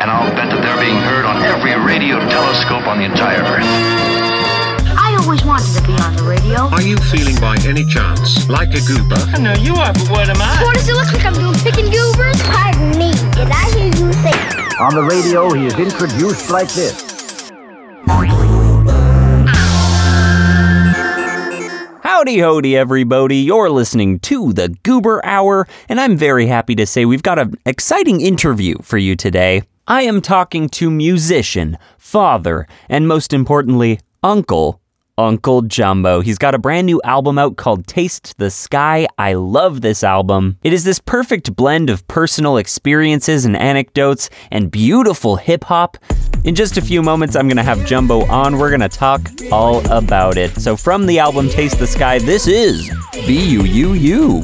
and I'll bet that they're being heard on every radio telescope on the entire Earth. I always wanted to be on the radio. Are you feeling by any chance like a goober? I know you are, but what am I? What does it look like I'm doing? Picking goobers? Pardon me, did I hear you say? On the radio, he is introduced like this. Howdy, howdy, everybody. You're listening to the Goober Hour, and I'm very happy to say we've got an exciting interview for you today. I am talking to musician, father, and most importantly, uncle, Uncle Jumbo. He's got a brand new album out called Taste the Sky. I love this album. It is this perfect blend of personal experiences and anecdotes and beautiful hip hop. In just a few moments, I'm going to have Jumbo on. We're going to talk all about it. So, from the album Taste the Sky, this is B U U U.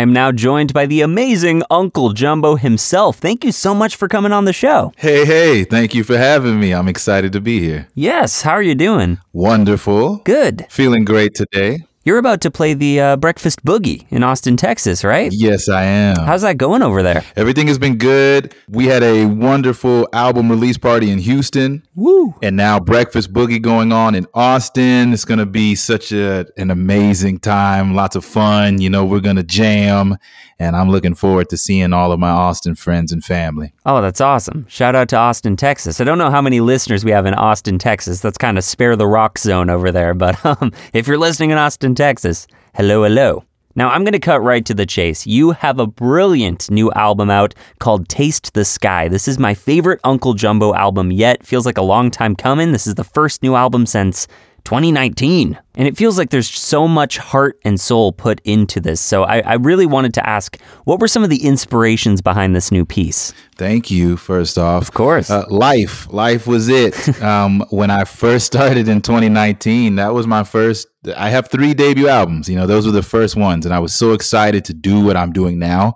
I am now joined by the amazing Uncle Jumbo himself. Thank you so much for coming on the show. Hey, hey, thank you for having me. I'm excited to be here. Yes, how are you doing? Wonderful. Good. Feeling great today. You're about to play the uh, Breakfast Boogie in Austin, Texas, right? Yes, I am. How's that going over there? Everything has been good. We had a wonderful album release party in Houston. Woo! And now Breakfast Boogie going on in Austin. It's going to be such a, an amazing time. Lots of fun. You know, we're going to jam. And I'm looking forward to seeing all of my Austin friends and family. Oh, that's awesome. Shout out to Austin, Texas. I don't know how many listeners we have in Austin, Texas. That's kind of spare the rock zone over there. But um, if you're listening in Austin, Texas, hello, hello. Now, I'm going to cut right to the chase. You have a brilliant new album out called Taste the Sky. This is my favorite Uncle Jumbo album yet. Feels like a long time coming. This is the first new album since 2019. And it feels like there's so much heart and soul put into this. So I, I really wanted to ask what were some of the inspirations behind this new piece? Thank you, first off. Of course. Uh, life. Life was it. um, when I first started in 2019, that was my first. I have three debut albums. You know, those were the first ones. And I was so excited to do what I'm doing now.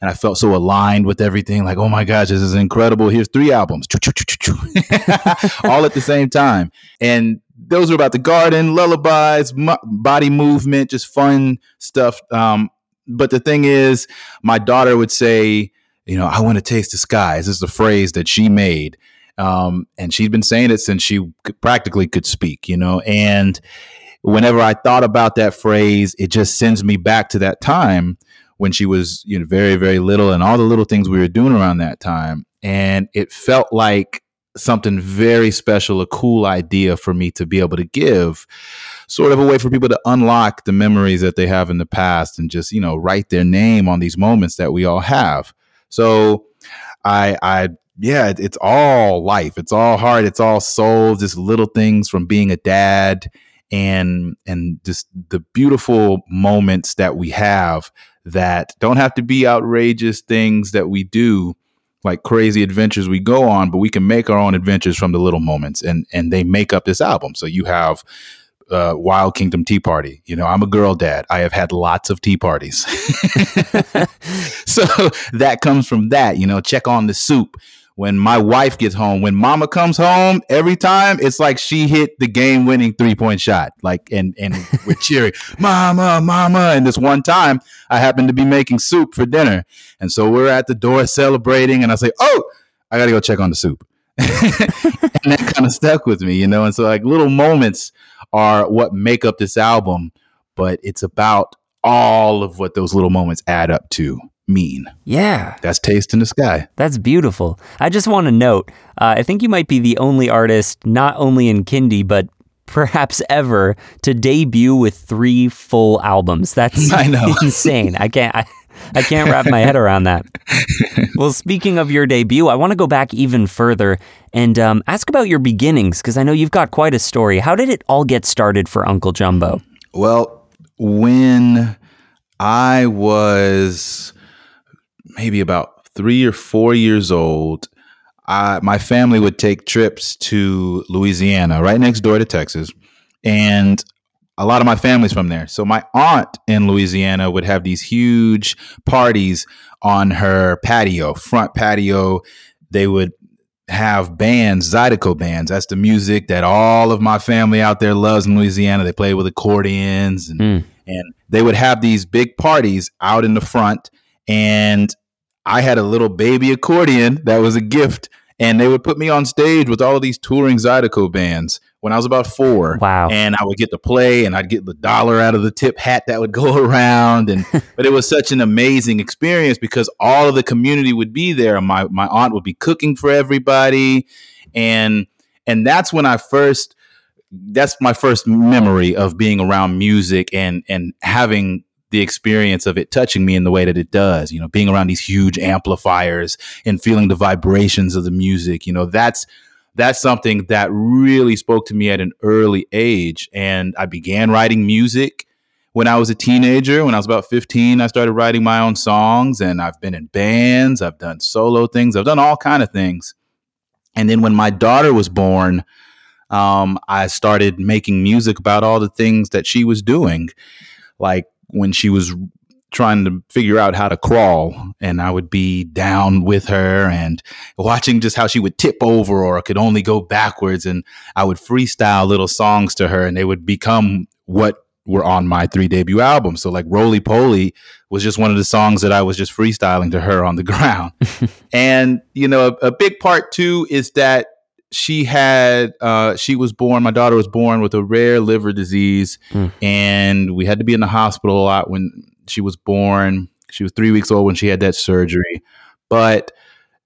And I felt so aligned with everything. Like, oh my gosh, this is incredible. Here's three albums, all at the same time. And those are about the garden, lullabies, mo- body movement, just fun stuff. Um, but the thing is, my daughter would say, you know, I want to taste the skies. This is a phrase that she made. Um, and she's been saying it since she could, practically could speak, you know. And whenever I thought about that phrase, it just sends me back to that time when she was, you know, very, very little and all the little things we were doing around that time. And it felt like something very special, a cool idea for me to be able to give, sort of a way for people to unlock the memories that they have in the past and just, you know, write their name on these moments that we all have. So I, I, yeah, it's all life. It's all heart. It's all soul. Just little things from being a dad and and just the beautiful moments that we have that don't have to be outrageous things that we do like crazy adventures we go on but we can make our own adventures from the little moments and and they make up this album so you have uh, Wild Kingdom Tea Party. You know, I'm a girl dad. I have had lots of tea parties. so that comes from that, you know, check on the soup. When my wife gets home, when mama comes home, every time it's like she hit the game winning three point shot. Like, and, and we're cheering, mama, mama. And this one time I happened to be making soup for dinner. And so we're at the door celebrating, and I say, Oh, I got to go check on the soup. and that kind of stuck with me, you know? And so, like, little moments are what make up this album, but it's about all of what those little moments add up to mean. Yeah. That's Taste in the Sky. That's beautiful. I just want to note, uh, I think you might be the only artist, not only in Kindie, but perhaps ever, to debut with three full albums. That's I know. insane. I can't. I, I can't wrap my head around that. well, speaking of your debut, I want to go back even further and um, ask about your beginnings because I know you've got quite a story. How did it all get started for Uncle Jumbo? Well, when I was maybe about three or four years old, I, my family would take trips to Louisiana, right next door to Texas. And a lot of my family's from there. So my aunt in Louisiana would have these huge parties on her patio, front patio. They would have bands, Zydeco bands. That's the music that all of my family out there loves in Louisiana. They play with accordions and Mm. and they would have these big parties out in the front and I had a little baby accordion that was a gift and they would put me on stage with all of these touring Zydeco bands when I was about 4 Wow. and I would get to play and I'd get the dollar out of the tip hat that would go around and but it was such an amazing experience because all of the community would be there my my aunt would be cooking for everybody and and that's when I first that's my first memory of being around music and and having the experience of it touching me in the way that it does you know being around these huge amplifiers and feeling the vibrations of the music you know that's that's something that really spoke to me at an early age. And I began writing music when I was a teenager. When I was about 15, I started writing my own songs and I've been in bands, I've done solo things, I've done all kind of things. And then when my daughter was born, um, I started making music about all the things that she was doing. Like when she was trying to figure out how to crawl and I would be down with her and watching just how she would tip over or could only go backwards and I would freestyle little songs to her and they would become what were on my three debut albums. So like Roly Poly was just one of the songs that I was just freestyling to her on the ground. and you know a, a big part too is that she had uh, she was born my daughter was born with a rare liver disease Mm. and we had to be in the hospital a lot when she was born. She was three weeks old when she had that surgery. But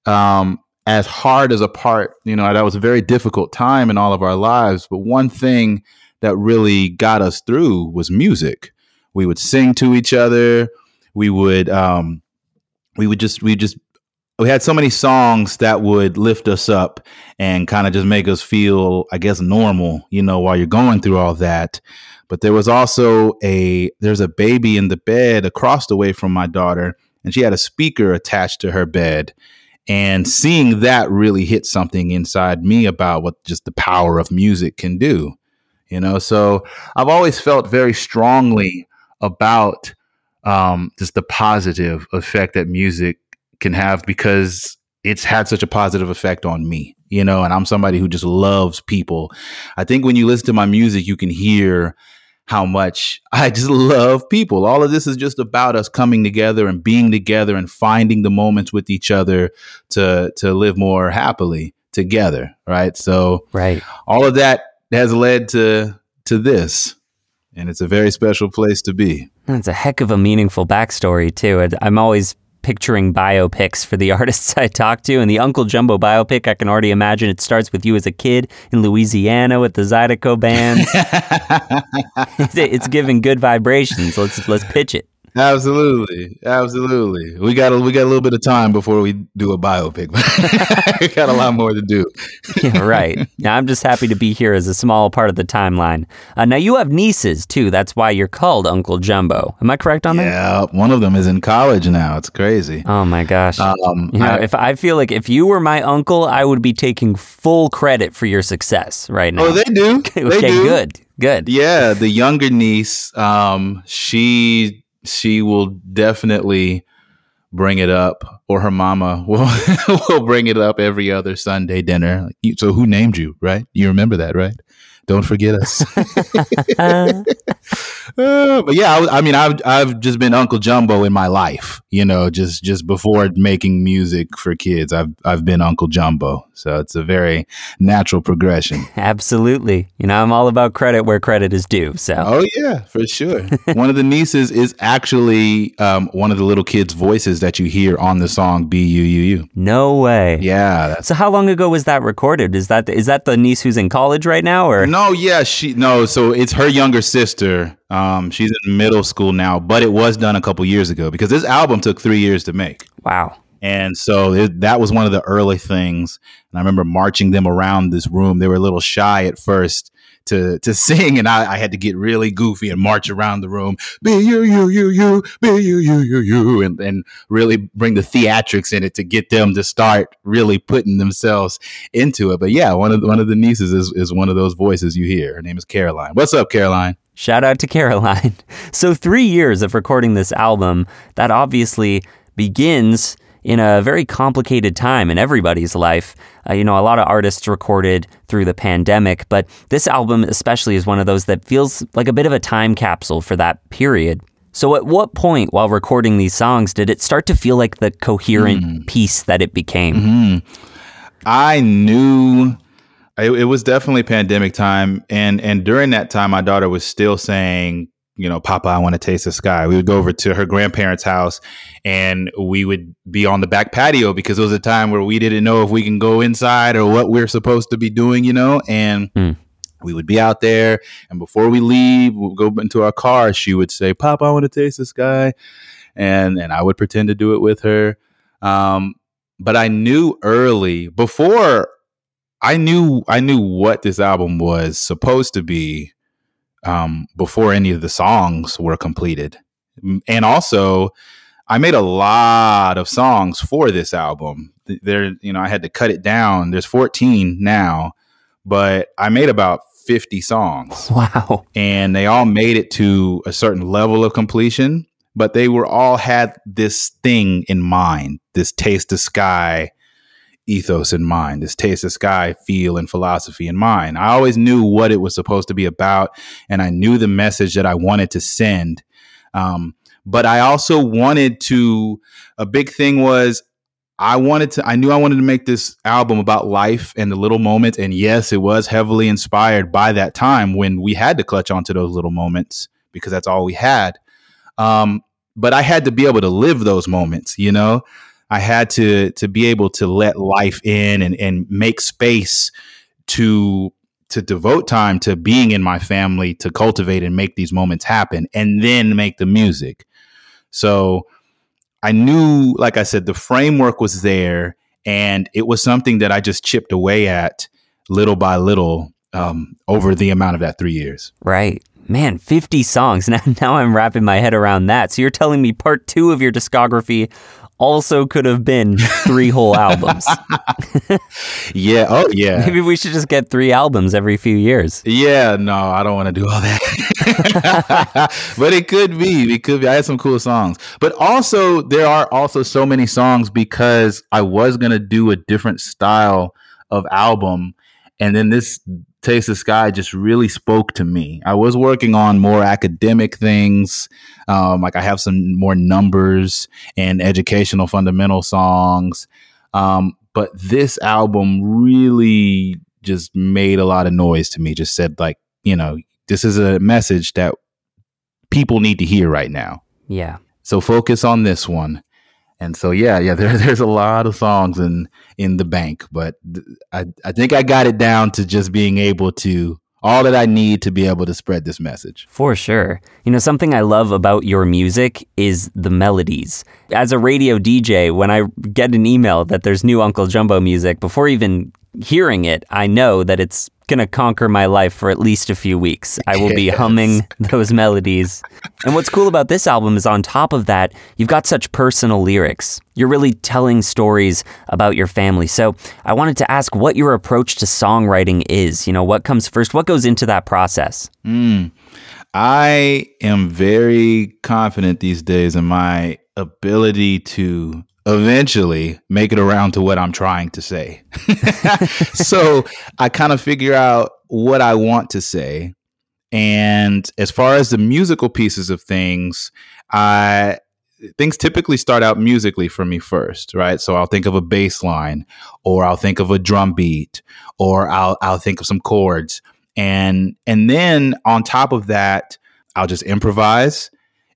um, as hard as a part you know that was a very difficult time in all of our lives but one thing that really got us through was music. We would sing to each other. We would um, we would just we just we had so many songs that would lift us up and kind of just make us feel, I guess, normal, you know, while you're going through all that. But there was also a there's a baby in the bed across the way from my daughter, and she had a speaker attached to her bed. And seeing that really hit something inside me about what just the power of music can do. You know, so I've always felt very strongly about um, just the positive effect that music can have because it's had such a positive effect on me, you know, and I'm somebody who just loves people. I think when you listen to my music, you can hear how much I just love people. All of this is just about us coming together and being together and finding the moments with each other to to live more happily together, right? So Right. all of that has led to to this. And it's a very special place to be. That's a heck of a meaningful backstory, too. And I'm always picturing biopics for the artists I talk to. And the Uncle Jumbo biopic, I can already imagine it starts with you as a kid in Louisiana with the Zydeco band. it's, it's giving good vibrations. Let's let's pitch it. Absolutely, absolutely. We got a, we got a little bit of time before we do a biopic. we got a lot more to do. Yeah, right. Now, I'm just happy to be here as a small part of the timeline. Uh, now, you have nieces, too. That's why you're called Uncle Jumbo. Am I correct on that? Yeah, one of them is in college now. It's crazy. Oh my gosh. Um, you know, I- if I feel like if you were my uncle, I would be taking full credit for your success right now. oh, they do. okay, they do. good. Good. Yeah, the younger niece, um, she she will definitely bring it up, or her mama will will bring it up every other Sunday dinner. So who named you? Right? You remember that, right? Don't forget us. Uh, but yeah, I, I mean, I've I've just been Uncle Jumbo in my life. You know, just just before making music for kids, I've I've been Uncle Jumbo. So it's a very natural progression. Absolutely. You know, I'm all about credit where credit is due. So, Oh yeah, for sure. one of the nieces is actually um, one of the little kids' voices that you hear on the song "B U U U." no way. Yeah, So, how long ago was that recorded? Is that is that the niece who's in college right now, or no, yeah, she no. So it's her younger sister. Um, she's in middle school now, but it was done a couple years ago because this album took three years to make. wow? And so it, that was one of the early things. And I remember marching them around this room. They were a little shy at first to to sing, and I, I had to get really goofy and march around the room, be you you you you, be you you you you, and and really bring the theatrics in it to get them to start really putting themselves into it. But yeah, one of the, one of the nieces is is one of those voices you hear. Her name is Caroline. What's up, Caroline? Shout out to Caroline. So, three years of recording this album, that obviously begins in a very complicated time in everybody's life. Uh, you know, a lot of artists recorded through the pandemic, but this album, especially, is one of those that feels like a bit of a time capsule for that period. So, at what point while recording these songs did it start to feel like the coherent piece that it became? I knew it, it was definitely pandemic time, and and during that time, my daughter was still saying, you know, Papa, I want to taste the sky. We would go over to her grandparents' house, and we would be on the back patio because it was a time where we didn't know if we can go inside or what we're supposed to be doing, you know, and. Hmm. We would be out there, and before we leave, we'll go into our car. She would say, "Papa, I want to taste the sky," and and I would pretend to do it with her. Um, but I knew early before I knew I knew what this album was supposed to be um, before any of the songs were completed, and also I made a lot of songs for this album. There, you know, I had to cut it down. There's 14 now, but I made about 50 songs Wow. and they all made it to a certain level of completion, but they were all had this thing in mind, this taste of sky ethos in mind, this taste of sky feel and philosophy in mind. I always knew what it was supposed to be about, and I knew the message that I wanted to send. Um, but I also wanted to, a big thing was I wanted to, I knew I wanted to make this album about life and the little moments. And yes, it was heavily inspired by that time when we had to clutch onto those little moments because that's all we had. Um, but I had to be able to live those moments, you know? I had to to be able to let life in and, and make space to to devote time to being in my family, to cultivate and make these moments happen, and then make the music. So I knew, like I said, the framework was there, and it was something that I just chipped away at little by little um, over the amount of that three years. Right. Man, 50 songs. Now, now I'm wrapping my head around that. So you're telling me part two of your discography also could have been three whole albums. Yeah. Oh, yeah. Maybe we should just get three albums every few years. Yeah, no, I don't want to do all that. but it could be. It could be. I had some cool songs. But also there are also so many songs because I was gonna do a different style of album. And then this Taste of Sky just really spoke to me. I was working on more academic things. Um, like I have some more numbers and educational fundamental songs. Um, but this album really just made a lot of noise to me. Just said like, you know, this is a message that people need to hear right now. Yeah. So focus on this one. And so yeah, yeah, there, there's a lot of songs in in the bank, but I I think I got it down to just being able to all that I need to be able to spread this message. For sure. You know, something I love about your music is the melodies. As a radio DJ, when I get an email that there's new Uncle Jumbo music, before even hearing it, I know that it's going to conquer my life for at least a few weeks. I will be Yes. humming those melodies. And what's cool about this album is on top of that, you've got such personal lyrics. You're really telling stories about your family. So I wanted to ask what your approach to songwriting is. You know, what comes first? What goes into that process? Hmm. I am very confident these days in my ability to eventually make it around to what I'm trying to say. so I kind of figure out what I want to say. And as far as the musical pieces of things, I things typically start out musically for me first, right? So I'll think of a bass line or I'll think of a drum beat or I'll I'll think of some chords. And and then on top of that, I'll just improvise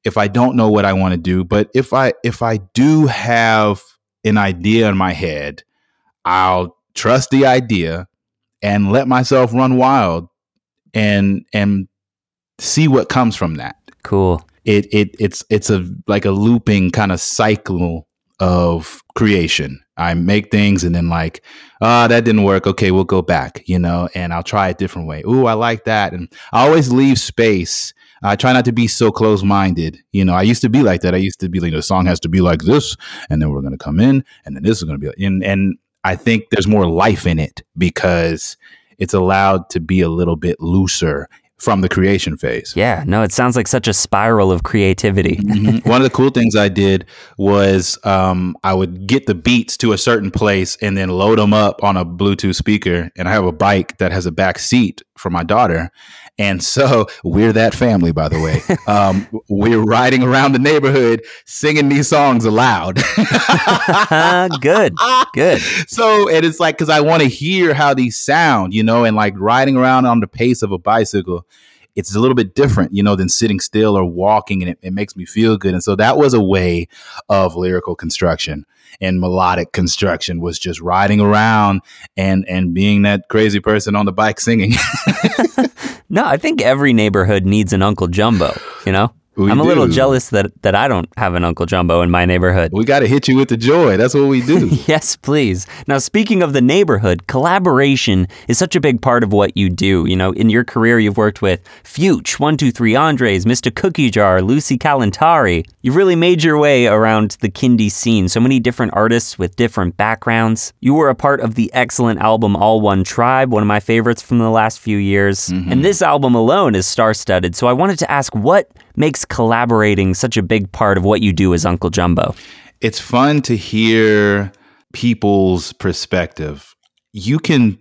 if I don't know what I want to do, but if I if I do have an idea in my head, I'll trust the idea and let myself run wild and and see what comes from that Cool. it it it's it's a like a looping kind of cycle of creation. I make things and then like, ah, that didn't work. Okay, we'll go back, you know, and I'll try a different way. Ooh, I like that. And I always leave space. I try not to be so close minded. You know, I used to be like that. I used to be like, the song has to be like this, and then we're gonna come in, and then this is gonna be like, and and I think there's more life in it because it's allowed to be a little bit looser from the creation phase. Yeah, no, it sounds like such a spiral of creativity. Mhm. One of the cool things I did was um, I would get the beats to a certain place and then load them up on a Bluetooth speaker. And I have a bike that has a back seat for my daughter. And so we're that family, by the way. Um, we're riding around the neighborhood singing these songs aloud. good, good. so and it's like because I want to hear how these sound, you know, and like riding around on the pace of a bicycle, it's a little bit different, you know, than sitting still or walking, and it, it makes me feel good. And so that was a way of lyrical construction and melodic construction was just riding around and and being that crazy person on the bike singing. No, I think every neighborhood needs an Uncle Jumbo, you know? We I'm a little jealous that, that I don't have an Uncle Jumbo in my neighborhood. we got to hit you with the joy. That's what we do. Yes, please. Now, speaking of the neighborhood, collaboration is such a big part of what you do. You know, in your career, you've worked with Fyütch, 123 Andres, Mr. Cookie Jar, Lucy Kalantari. You've really made your way around the Kindie scene. So many different artists with different backgrounds. You were a part of the excellent album All One Tribe, one of my favorites from the last few years. Mm-hmm. And this album alone is star studded. So I wanted to ask what makes collaborating such a big part of what you do as Uncle Jumbo? it's fun to hear people's perspective. You can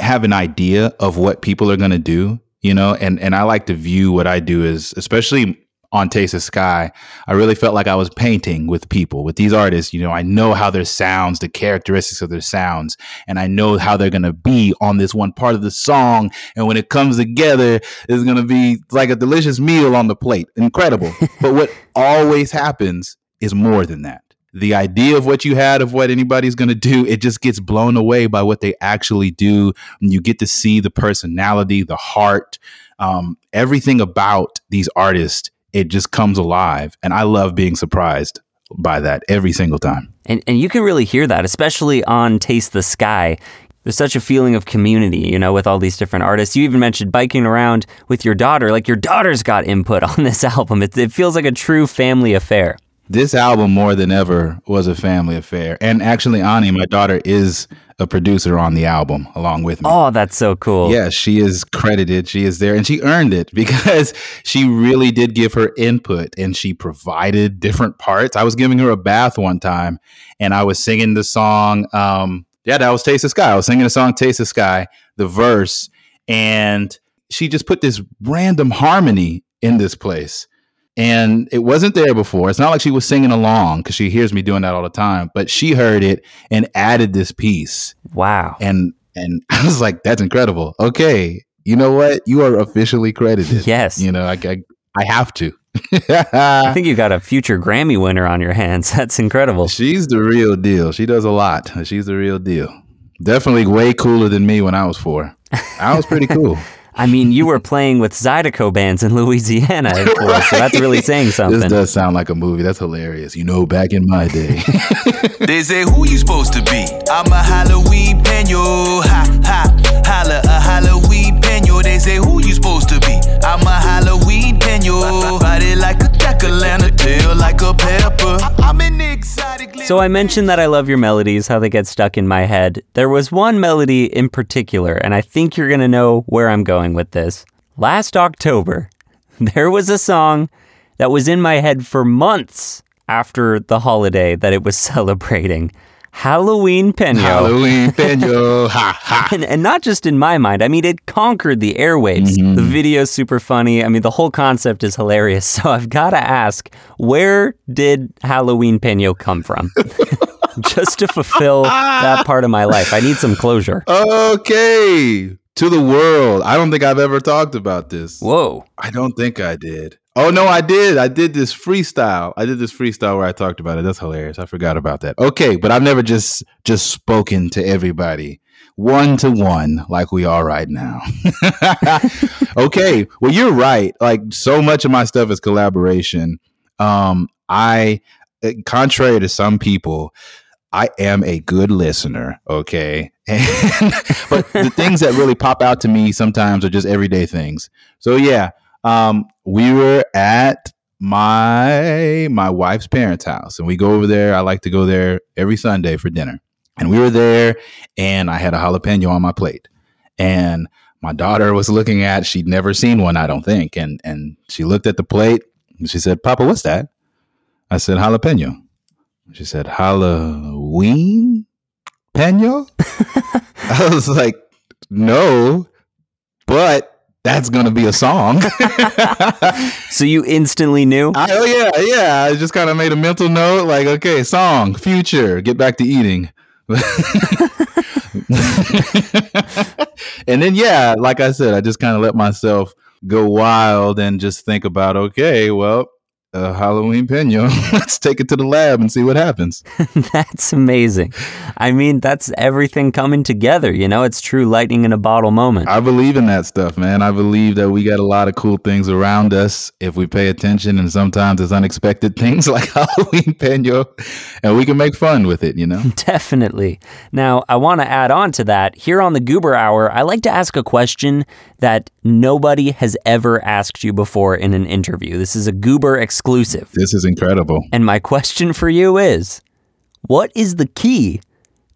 have an idea of what people are going to do, you know, and and I like to view what I do as especially on Taste of Sky, I really felt like I was painting with people, with these artists. You know, I know how their sounds, the characteristics of their sounds, and I know how they're going to be on this one part of the song. And when it comes together, it's going to be like a delicious meal on the plate. Incredible. but what always happens is more than that. The idea of what you had of what anybody's going to do, it just gets blown away by what they actually do. And you get to see the personality, the heart, um, everything about these artists. It just comes alive. And I love being surprised by that every single time. And, and you can really hear that, especially on Taste the Sky. There's such a feeling of community, you know, with all these different artists. You even mentioned biking around with your daughter. Like your daughter's got input on this album. It, it feels like a true family affair. This album, more than ever, was a family affair. And actually, Ani, my daughter, is a producer on the album along with me. Oh, that's so cool. Yeah, she is credited. She is there and she earned it because she really did give her input and she provided different parts. I was giving her a bath one time and I was singing the song. Um, yeah, that was Taste of Sky. I was singing the song Taste of Sky, the verse, and she just put this random harmony in this place. And it wasn't there before. It's not like she was singing along because she hears me doing that all the time, but she heard it and added this piece. Wow. And and I was like, that's incredible. Okay. You know what? You are officially credited. Yes. You know, I I, I have to. I think you got a future Grammy winner on your hands. That's incredible. She's the real deal. She does a lot. She's the real deal. Definitely way cooler than me when I was four. I was pretty cool. I mean, you were playing with Zydeco bands in Louisiana, of course, so that's really saying something. This does sound like a movie. That's hilarious. You know, back in my day. They say who you supposed to be? I'm a Halloween peno. Ha ha. A Halloween peno. They say who you supposed to be? I'm a Halloween peno. Body like a jack o' lantern, tail like a pepper. I'm an exotic. So I mentioned that I love your melodies, how they get stuck in my head. There was one melody in particular, and I think you're going to know where I'm going with this. Last October, there was a song that was in my head for months after the holiday that it was celebrating. Halloween Peno. Halloween peno. Ha ha. And, and not just in my mind. I mean, it conquered the airwaves. Mm-hmm. The video's super funny. I mean, the whole concept is hilarious. So I've got to ask, where did Halloween Peno come from? just to fulfill that part of my life. I need some closure. Okay. To the world. I don't think I've ever talked about this. Whoa. I don't think I did. Oh no, I did. I did this freestyle. I did this freestyle where I talked about it. That's hilarious. I forgot about that. Okay, but I've never just just spoken to everybody one to one like we are right now. okay, well you're right. Like so much of my stuff is collaboration. Um I eh, contrary to some people, I am a good listener, okay? And, but the things that really pop out to me sometimes are just everyday things. So yeah, um, we were at my my wife's parents' house, and we go over there. I like to go there every Sunday for dinner. And we were there, and I had a jalapeno on my plate, and my daughter was looking at. She'd never seen one, I don't think, and and she looked at the plate. And she said, "Papa, what's that?" I said, "Jalapeno." She said, Halloween Peno? I was like, no, but that's going to be a song. So you instantly knew? I, oh, yeah, yeah. I just kind of made a mental note like, okay, song, future, get back to eating. and then, yeah, like I said, I just kind of let myself go wild and just think about, okay, well, uh, Halloween Peno. Let's take it to the lab and see what happens. That's amazing. I mean, that's everything coming together. You know, it's true lightning in a bottle moment. I believe in that stuff, man. I believe that we got a lot of cool things around us if we pay attention, and sometimes it's unexpected things like Halloween Peno, and we can make fun with it, you know? Definitely. Now, I want to add on to that. Here on the Goober Hour, I like to ask a question that nobody has ever asked you before in an interview. This is a Goober exclusive. This is incredible. And my question for you is what is the key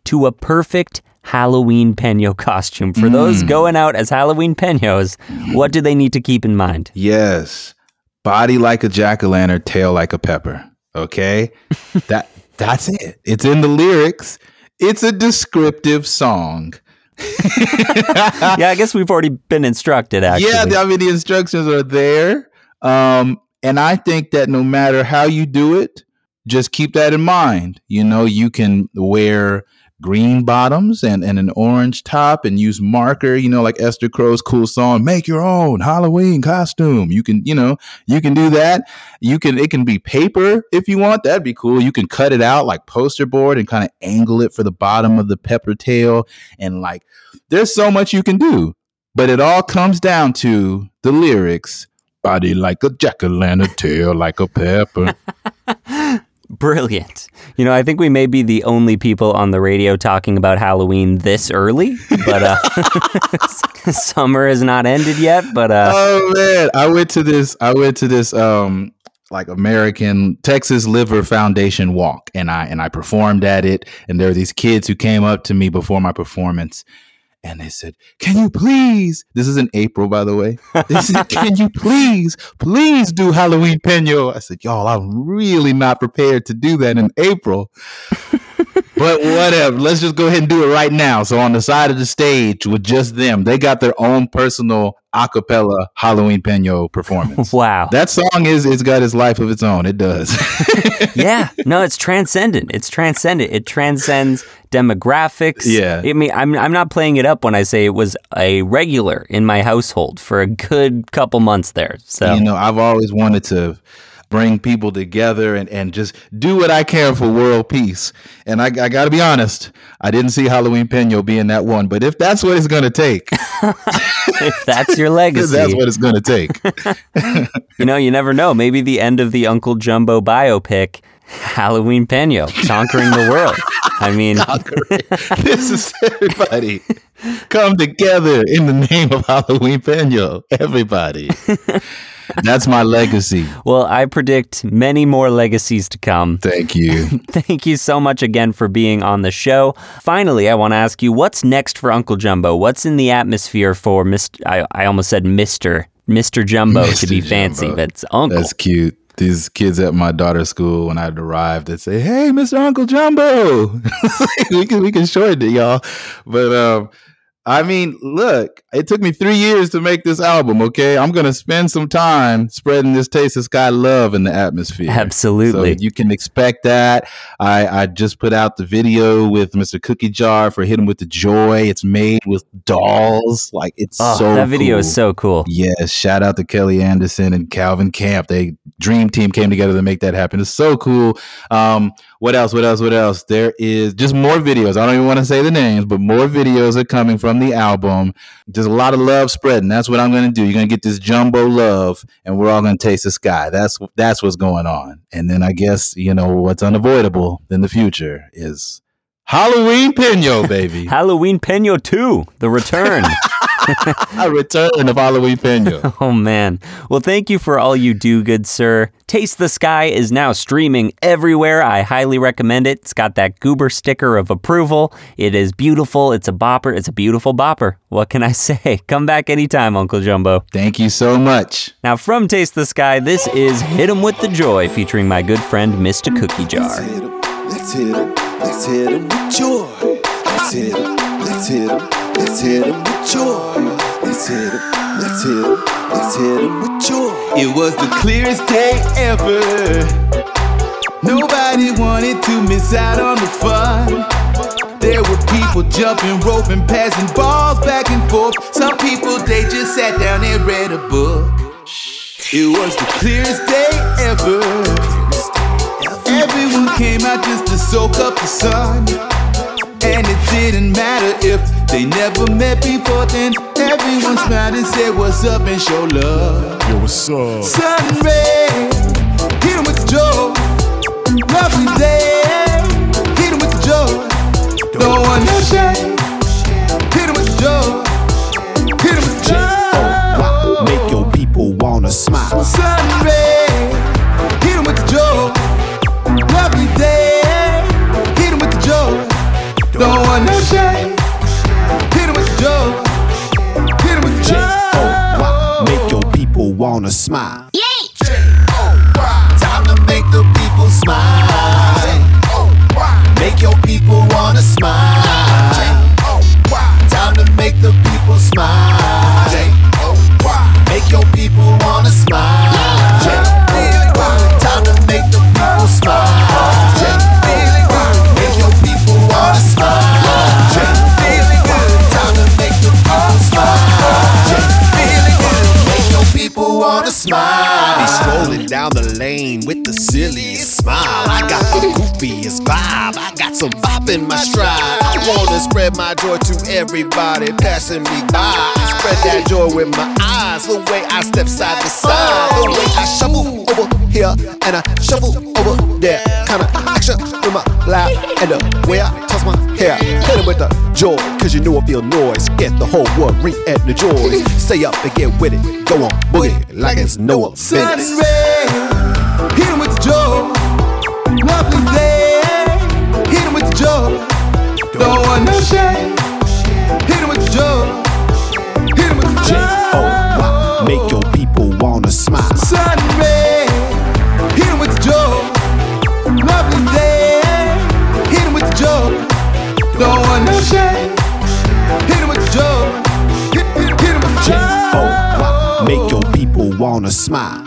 to a perfect Halloween Peno costume? For those going out as Halloween Penos, what do they need to keep in mind? Yes. Body like a jack o' lantern, tail like a pepper. Okay? that that's it. It's in the lyrics. It's a descriptive song. yeah, I guess we've already been instructed, actually. Yeah, I mean the instructions are there. Um, and I think that no matter how you do it, just keep that in mind. You know, you can wear green bottoms and, and an orange top and use marker, you know, like Esther Crow's cool song, make your own Halloween costume. You can, you know, you can do that. You can, it can be paper if you want. That'd be cool. You can cut it out like poster board and kind of angle it for the bottom of the pepper tail. And like, there's so much you can do, but it all comes down to the lyrics body like a jack o' lantern, tail like a pepper. Brilliant. You know, I think we may be the only people on the radio talking about Halloween this early, but uh, summer has not ended yet. But uh, oh man, I went to this. I went to this. Um, like American Texas Liver Foundation walk, and I and I performed at it. And there were these kids who came up to me before my performance, and they said, "Can you please?" This is in April, by the way. They said, "Can you please, please do Halloween Peno?" I said, "Y'all, I'm really not prepared to do that in April." But whatever. Let's just go ahead and do it right now. So on the side of the stage with just them, they got their own personal acapella Halloween Peno performance. wow. That song is it's got its life of its own. It does. yeah. No, it's transcendent. It's transcendent. It transcends demographics. Yeah. I mean, I'm I'm not playing it up when I say it was a regular in my household for a good couple months there. So you know, I've always wanted to bring people together and, and just do what I can for world peace. And I, I got to be honest, I didn't see Halloween Peno being that one. But if that's what it's going to take, if that's your legacy, that's what it's going to take. you know, you never know. Maybe the end of the Uncle Jumbo biopic, Halloween Peno, conquering the world. I mean, this is everybody come together in the name of Halloween Peno. Everybody. That's my legacy. Well, I predict many more legacies to come. Thank you. Thank you so much again for being on the show. Finally, I want to ask you what's next for Uncle Jumbo? What's in the atmosphere for Mr. I, I almost said Mr. Mr. Jumbo Mr. to be Jumbo. fancy, but it's Uncle. That's cute. These kids at my daughter's school, when I'd arrived, they'd say, "Hey, Mr. Uncle Jumbo." we can we can shorten it, y'all. But um, I mean, look, it took me three years to make this album. Okay, I'm gonna spend some time spreading this taste of sky love in the atmosphere. Absolutely. So you can expect that. I I just put out the video with Mr. Cookie Jar for "Hit 'Em with the Joy." It's made with dolls. Like it's oh, so. that video cool. is so cool. Yes, shout out to Kelly Anderson and Calvin Camp. They dream team came together to make that happen. It's so cool. Um, what else? What else? What else? There is just more videos. I don't even want to say the names, but more videos are coming from the album. Just a lot of love spreading. That's what I'm going to do. You're going to get this jumbo love, and we're all going to taste the sky. That's that's what's going on. And then I guess you know what's unavoidable in the future is Halloween Peno, baby. Halloween Peno 2, the return. a return of Halloween Peno. oh, man. Well, thank you for all you do, good sir. Taste the Sky is now streaming everywhere. I highly recommend it. It's got that goober sticker of approval. It is beautiful. It's a bopper. It's a beautiful bopper. What can I say? Come back anytime, Uncle Jumbo. Thank you so much. Now, from Taste the Sky, this is Hit 'em with the Joy featuring my good friend, Mr. Cookie Jar. Let's hit 'em, let's hit 'em with joy. Let's hit 'em, let's hit 'em, let's hit 'em with joy. Let's hit 'em, let's hit 'em, let's hit 'em with joy. It was the clearest day ever. Nobody wanted to miss out on the fun. There were people jumping, roping, passing balls back and forth. Some people, they just sat down and read a book. It was the clearest day ever. Everyone came out just to soak up the sun. And it didn't matter if they never met before then. Everyone smiled uh-huh. and said, What's up and show love. Yo, what's up? Sun ray, hit 'em with the joy. Lovely day, hit with the joy. Don't want no shame. My joy to everybody passing me by. Spread that joy with my eyes. The way I step side to side. The way I shuffle over here and I shuffle over there. kinda action with my laugh and the way I toss my hair. Hit it with the joy, cause you know I feel noise. Get the whole world re and the joy. Stay up and get with it. Go on, boogie like it's no Sun business. and rain, with the joy. Lovely day, Risma.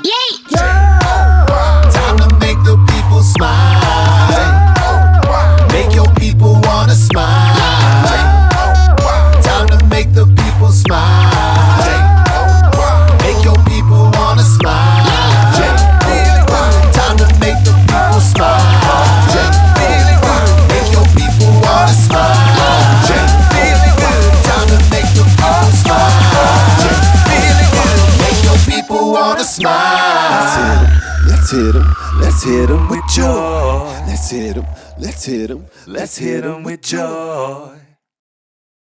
Let's hit 'em, let's hit 'em, let's hit 'em with joy.